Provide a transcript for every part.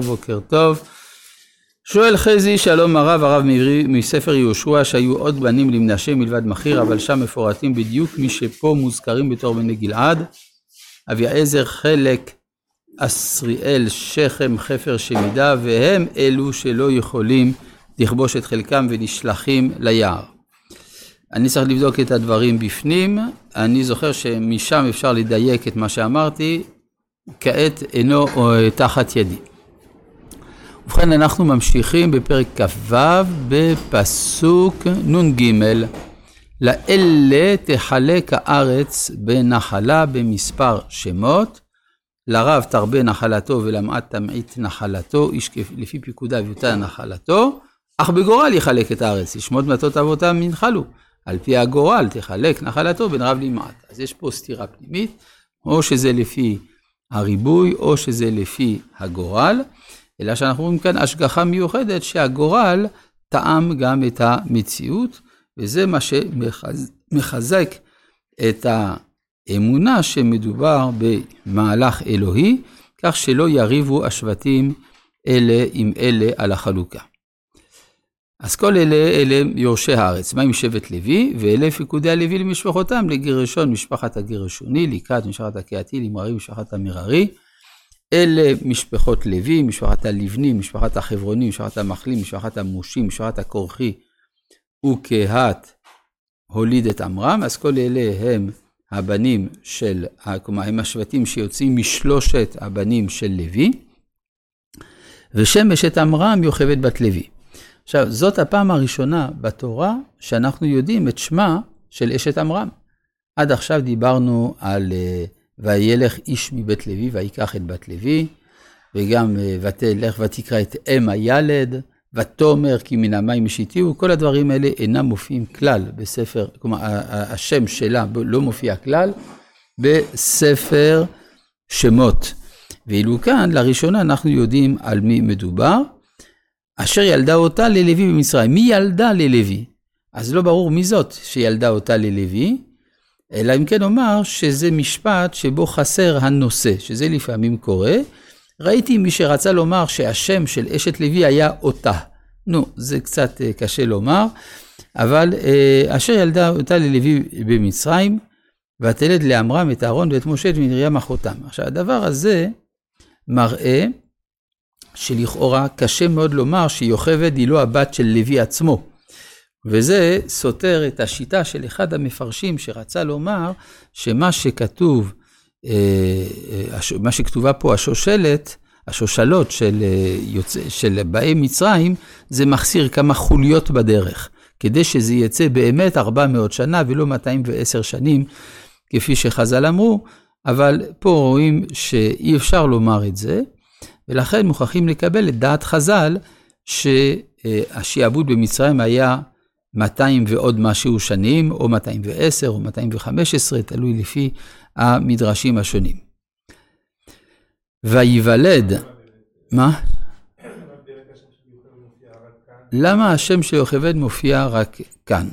בוקר טוב. שואל חזי שלום הרב הרב מספר יהושע שהיו עוד בנים למנשה מלבד מכיר אבל שם מפורטים בדיוק מי שפה מוזכרים בתור בני גלעד אביעזר חלק אסריאל שכם חפר שמידה והם אלו שלא יכולים לכבוש את חלקם ונשלחים ליער. אני צריך לבדוק את הדברים בפנים אני זוכר שמשם אפשר לדייק את מה שאמרתי כעת אינו תחת ידי. ובכן אנחנו ממשיכים בפרק כ"ו בפסוק נ"ג. לאלה תחלק הארץ בנחלה במספר שמות. לרב תרבה נחלתו ולמעט תמעיט נחלתו איש לפי פיקודיו יוטה נחלתו אך בגורל יחלק את הארץ. ישמות מטות אבותם ינחלו. על פי הגורל תחלק נחלתו בין רב למעט. אז יש פה סתירה פנימית או שזה לפי הריבוי או שזה לפי הגורל אלא שאנחנו רואים כאן השגחה מיוחדת שהגורל טעם גם את המציאות, וזה מה שמחזק את האמונה שמדובר במהלך אלוהי, כך שלא יריבו השבטים אלה עם אלה על החלוקה. אז כל אלה, אלה יורשי הארץ. מה עם שבט לוי? ואלה פיקודי הלוי למשפחותם, לגרשון משפחת הגרשוני, לקראת משפחת הקהתי, למררי משפחת המררי. אלה משפחות לוי, משפחת הלבני, משפחת החברוני, משפחת המחלים, משפחת המושים, משפחת הכורחי וקהת הוליד את עמרם, אז כל אלה הם הבנים של, כלומר הם השבטים שיוצאים משלושת הבנים של לוי, ושם אשת עמרם יוכבד בת לוי. עכשיו, זאת הפעם הראשונה בתורה שאנחנו יודעים את שמה של אשת עמרם. עד עכשיו דיברנו על uh, וילך איש מבית לוי ויקח את בת לוי, וגם אה, ותלך ותקרא את אם הילד, ותאמר כי מן המים השיתיהו, כל הדברים האלה אינם מופיעים כלל בספר, כלומר השם שלה לא מופיע כלל בספר שמות. ואילו כאן לראשונה אנחנו יודעים על מי מדובר, אשר ילדה אותה ללוי במצרים. מי ילדה ללוי? אז לא ברור מי זאת שילדה אותה ללוי, אלא אם כן אומר שזה משפט שבו חסר הנושא, שזה לפעמים קורה. ראיתי מי שרצה לומר שהשם של אשת לוי היה אותה. נו, זה קצת אה, קשה לומר, אבל אה, אשר ילדה אותה ללוי במצרים, ותלד לעמרם את אהרון ואת משה ואת מרים אחותם. עכשיו, הדבר הזה מראה שלכאורה קשה מאוד לומר שיוכבד היא לא הבת של לוי עצמו. וזה סותר את השיטה של אחד המפרשים שרצה לומר שמה שכתוב, אה, אה, מה שכתובה פה השושלת, השושלות של, אה, של באי מצרים, זה מחסיר כמה חוליות בדרך, כדי שזה יצא באמת 400 שנה ולא 210 שנים, כפי שחז"ל אמרו, אבל פה רואים שאי אפשר לומר את זה, ולכן מוכרחים לקבל את דעת חז"ל, שהשיעבוד במצרים היה 200 ועוד משהו שנים, או 210 או 215, תלוי לפי המדרשים השונים. וייוולד, מה? למה השם של יוכבד מופיע רק כאן?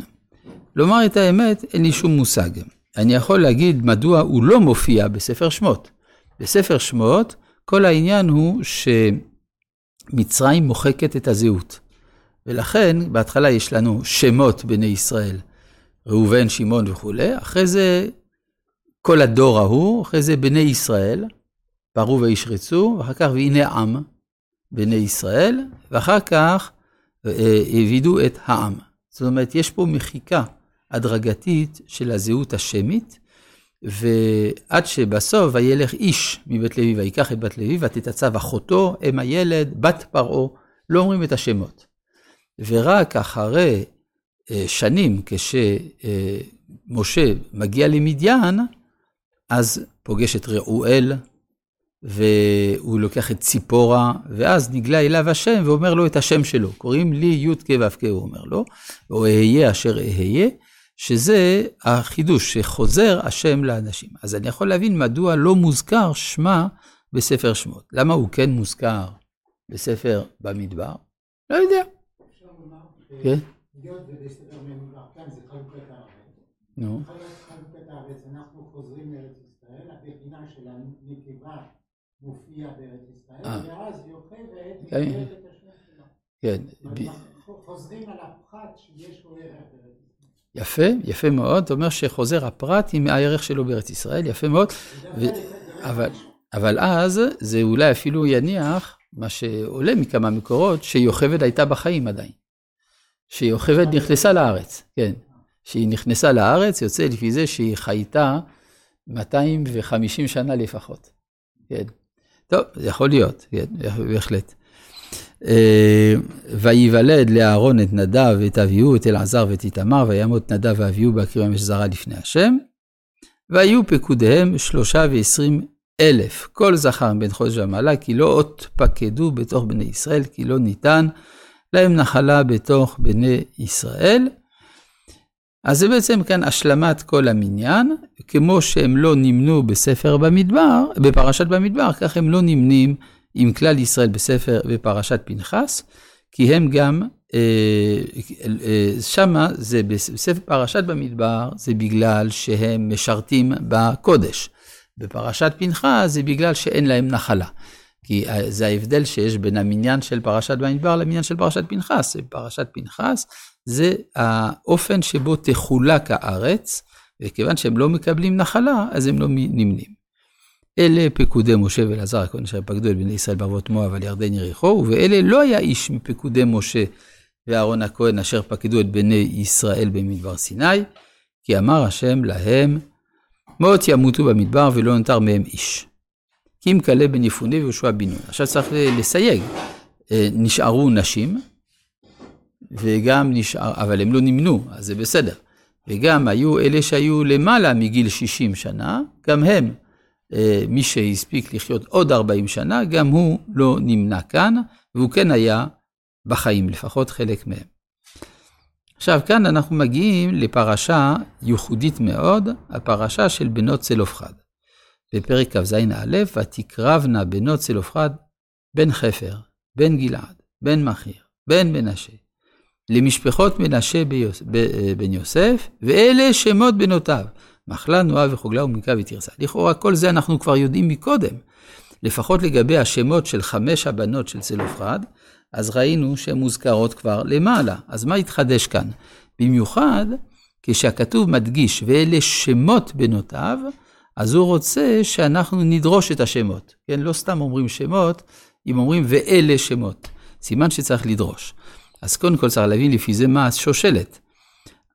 לומר את האמת, אין לי שום מושג. אני יכול להגיד מדוע הוא לא מופיע בספר שמות. בספר שמות, כל העניין הוא שמצרים מוחקת את הזהות. ולכן בהתחלה יש לנו שמות בני ישראל, ראובן, שמעון וכולי, אחרי זה כל הדור ההוא, אחרי זה בני ישראל, פרו וישרצו, ואחר כך והנה עם, בני ישראל, ואחר כך אה, העבידו את העם. זאת אומרת, יש פה מחיקה הדרגתית של הזהות השמית, ועד שבסוף וילך איש מבית לוי ויקח את בת לוי ותתעצב אחותו, אם הילד, בת פרעה, לא אומרים את השמות. ורק אחרי אה, שנים, כשמשה מגיע למדיין, אז פוגש את רעואל, והוא לוקח את ציפורה, ואז נגלה אליו השם ואומר לו את השם שלו. קוראים לי י"ק ו"ק, הוא אומר לו, או אהיה אשר אהיה, שזה החידוש, שחוזר השם לאנשים. אז אני יכול להבין מדוע לא מוזכר שמה בספר שמות. למה הוא כן מוזכר בספר במדבר? לא יודע. כן? היות ובספר ממולך כאן זה חלוקת הארץ. נו. חלוקת הארץ, אנחנו חוזרים לארץ ישראל, הבחינה של הנקבה מופיע בארץ ישראל, אה. ואז כן. מקבלת את השם שלה. כן, זאת ב- אומרת, חוזרים על הפחת שיש לו ערך בארץ ישראל. יפה, יפה מאוד. אתה אומר שחוזר הפרט עם הערך שלו בארץ ישראל, יפה מאוד. ו- אבל, אבל אז זה אולי אפילו יניח, מה שעולה מכמה מקורות, שיוכבד הייתה בחיים עדיין. שיוכבד נכנסה לארץ, כן. שהיא נכנסה לארץ, יוצא לפי זה שהיא חייתה 250 שנה לפחות. כן. טוב, זה יכול להיות, כן, בהחלט. אה, ויוולד לאהרון את נדב ואת אביהו, את אלעזר ואת איתמר, וימות נדב ואביהו בהקריבם אש זרה לפני השם. והיו פקודיהם שלושה ועשרים אלף, כל זכר בן חודש ומעלה, כי לא אות פקדו בתוך בני ישראל, כי לא ניתן להם נחלה בתוך בני ישראל. אז זה בעצם כאן השלמת כל המניין, כמו שהם לא נמנו בספר במדבר, בפרשת במדבר, כך הם לא נמנים עם כלל ישראל בספר, בפרשת פנחס, כי הם גם, אה, אה, שמה זה בספר פרשת במדבר, זה בגלל שהם משרתים בקודש. בפרשת פנחס זה בגלל שאין להם נחלה. כי אה, זה ההבדל שיש בין המניין של פרשת במדבר למניין של פרשת פנחס. בפרשת פנחס זה האופן שבו תחולק הארץ, וכיוון שהם לא מקבלים נחלה, אז הם לא נמנים. אלה פקודי משה ואלעזר הכהן אשר פקדו את בני ישראל בערבות מואב על ירדן יריחו, ובאלה לא היה איש מפקודי משה ואהרון הכהן אשר פקדו את בני ישראל במדבר סיני, כי אמר השם להם, מות ימותו במדבר ולא נותר מהם איש. כי אם כלה בן יפונה ויהושע בן נון. עכשיו צריך לסייג, אה, נשארו נשים, וגם נשאר, אבל הם לא נמנו, אז זה בסדר. וגם היו אלה שהיו למעלה מגיל 60 שנה, גם הם, אה, מי שהספיק לחיות עוד 40 שנה, גם הוא לא נמנה כאן, והוא כן היה בחיים, לפחות חלק מהם. עכשיו, כאן אנחנו מגיעים לפרשה ייחודית מאוד, הפרשה של בנות צלופחד. בפרק כ"ז-א', ותקרבנה בנות צלופחד בן חפר, בן גלעד, בן מכיר, בן מנשה, למשפחות מנשה ב, בן יוסף, ואלה שמות בנותיו, מחלה, נועה וחוגלה ומנקה ותרסה. לכאורה כל זה אנחנו כבר יודעים מקודם. לפחות לגבי השמות של חמש הבנות של צלופחד, אז ראינו שהן מוזכרות כבר למעלה. אז מה התחדש כאן? במיוחד כשהכתוב מדגיש, ואלה שמות בנותיו, אז הוא רוצה שאנחנו נדרוש את השמות. כן, לא סתם אומרים שמות, אם אומרים ואלה שמות. סימן שצריך לדרוש. אז קודם כל צריך להבין לפי זה מה השושלת.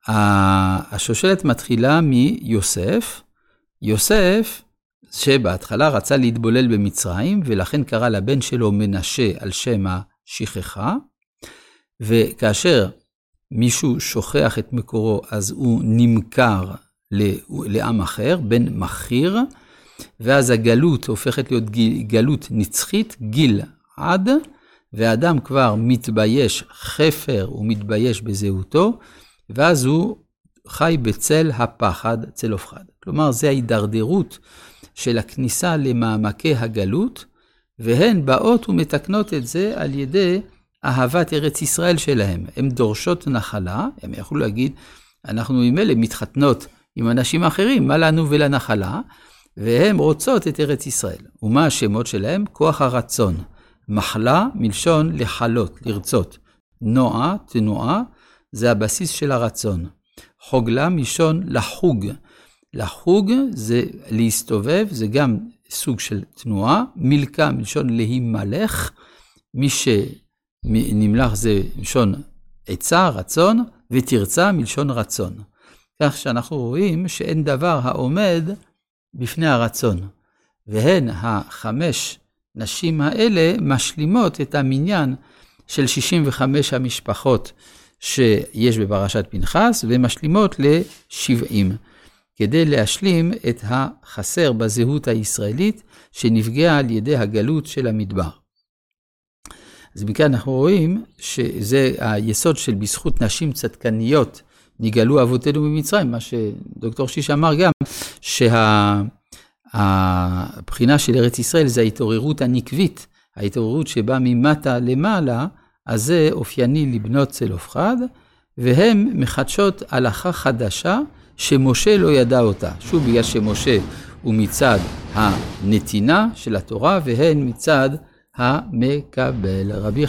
השושלת מתחילה מיוסף. יוסף, שבהתחלה רצה להתבולל במצרים, ולכן קרא לבן שלו מנשה על שם השכחה, וכאשר מישהו שוכח את מקורו, אז הוא נמכר לעם אחר, בן מכיר, ואז הגלות הופכת להיות גלות נצחית, גיל עד, ואדם כבר מתבייש חפר, הוא מתבייש בזהותו, ואז הוא חי בצל הפחד, צל הופחד. כלומר, זה ההידרדרות של הכניסה למעמקי הגלות, והן באות ומתקנות את זה על ידי אהבת ארץ ישראל שלהם. הן דורשות נחלה, הם יכלו להגיד, אנחנו ממילא מתחתנות עם אנשים אחרים, מה לנו ולנחלה? והן רוצות את ארץ ישראל. ומה השמות שלהם? כוח הרצון. מחלה מלשון לחלות, לרצות. נועה, תנועה, זה הבסיס של הרצון. חוגלה מלשון לחוג. לחוג זה להסתובב, זה גם סוג של תנועה. מלכה מלשון להימלך. מי שנמלך זה מלשון עצה, רצון, ותרצה מלשון רצון. כך שאנחנו רואים שאין דבר העומד בפני הרצון. והן החמש נשים האלה משלימות את המניין של 65 המשפחות שיש בפרשת פנחס, ומשלימות ל-70, כדי להשלים את החסר בזהות הישראלית שנפגעה על ידי הגלות של המדבר. אז מכאן אנחנו רואים שזה היסוד של בזכות נשים צדקניות נגאלו אבותינו ממצרים, מה שדוקטור שיש אמר גם, שהבחינה של ארץ ישראל זה ההתעוררות הנקבית, ההתעוררות שבאה ממטה למעלה, אז זה אופייני לבנות צלופחד, והן מחדשות הלכה חדשה שמשה לא ידע אותה. שוב, בגלל שמשה ומצד הנתינה של התורה, והן מצד המקבל. רבי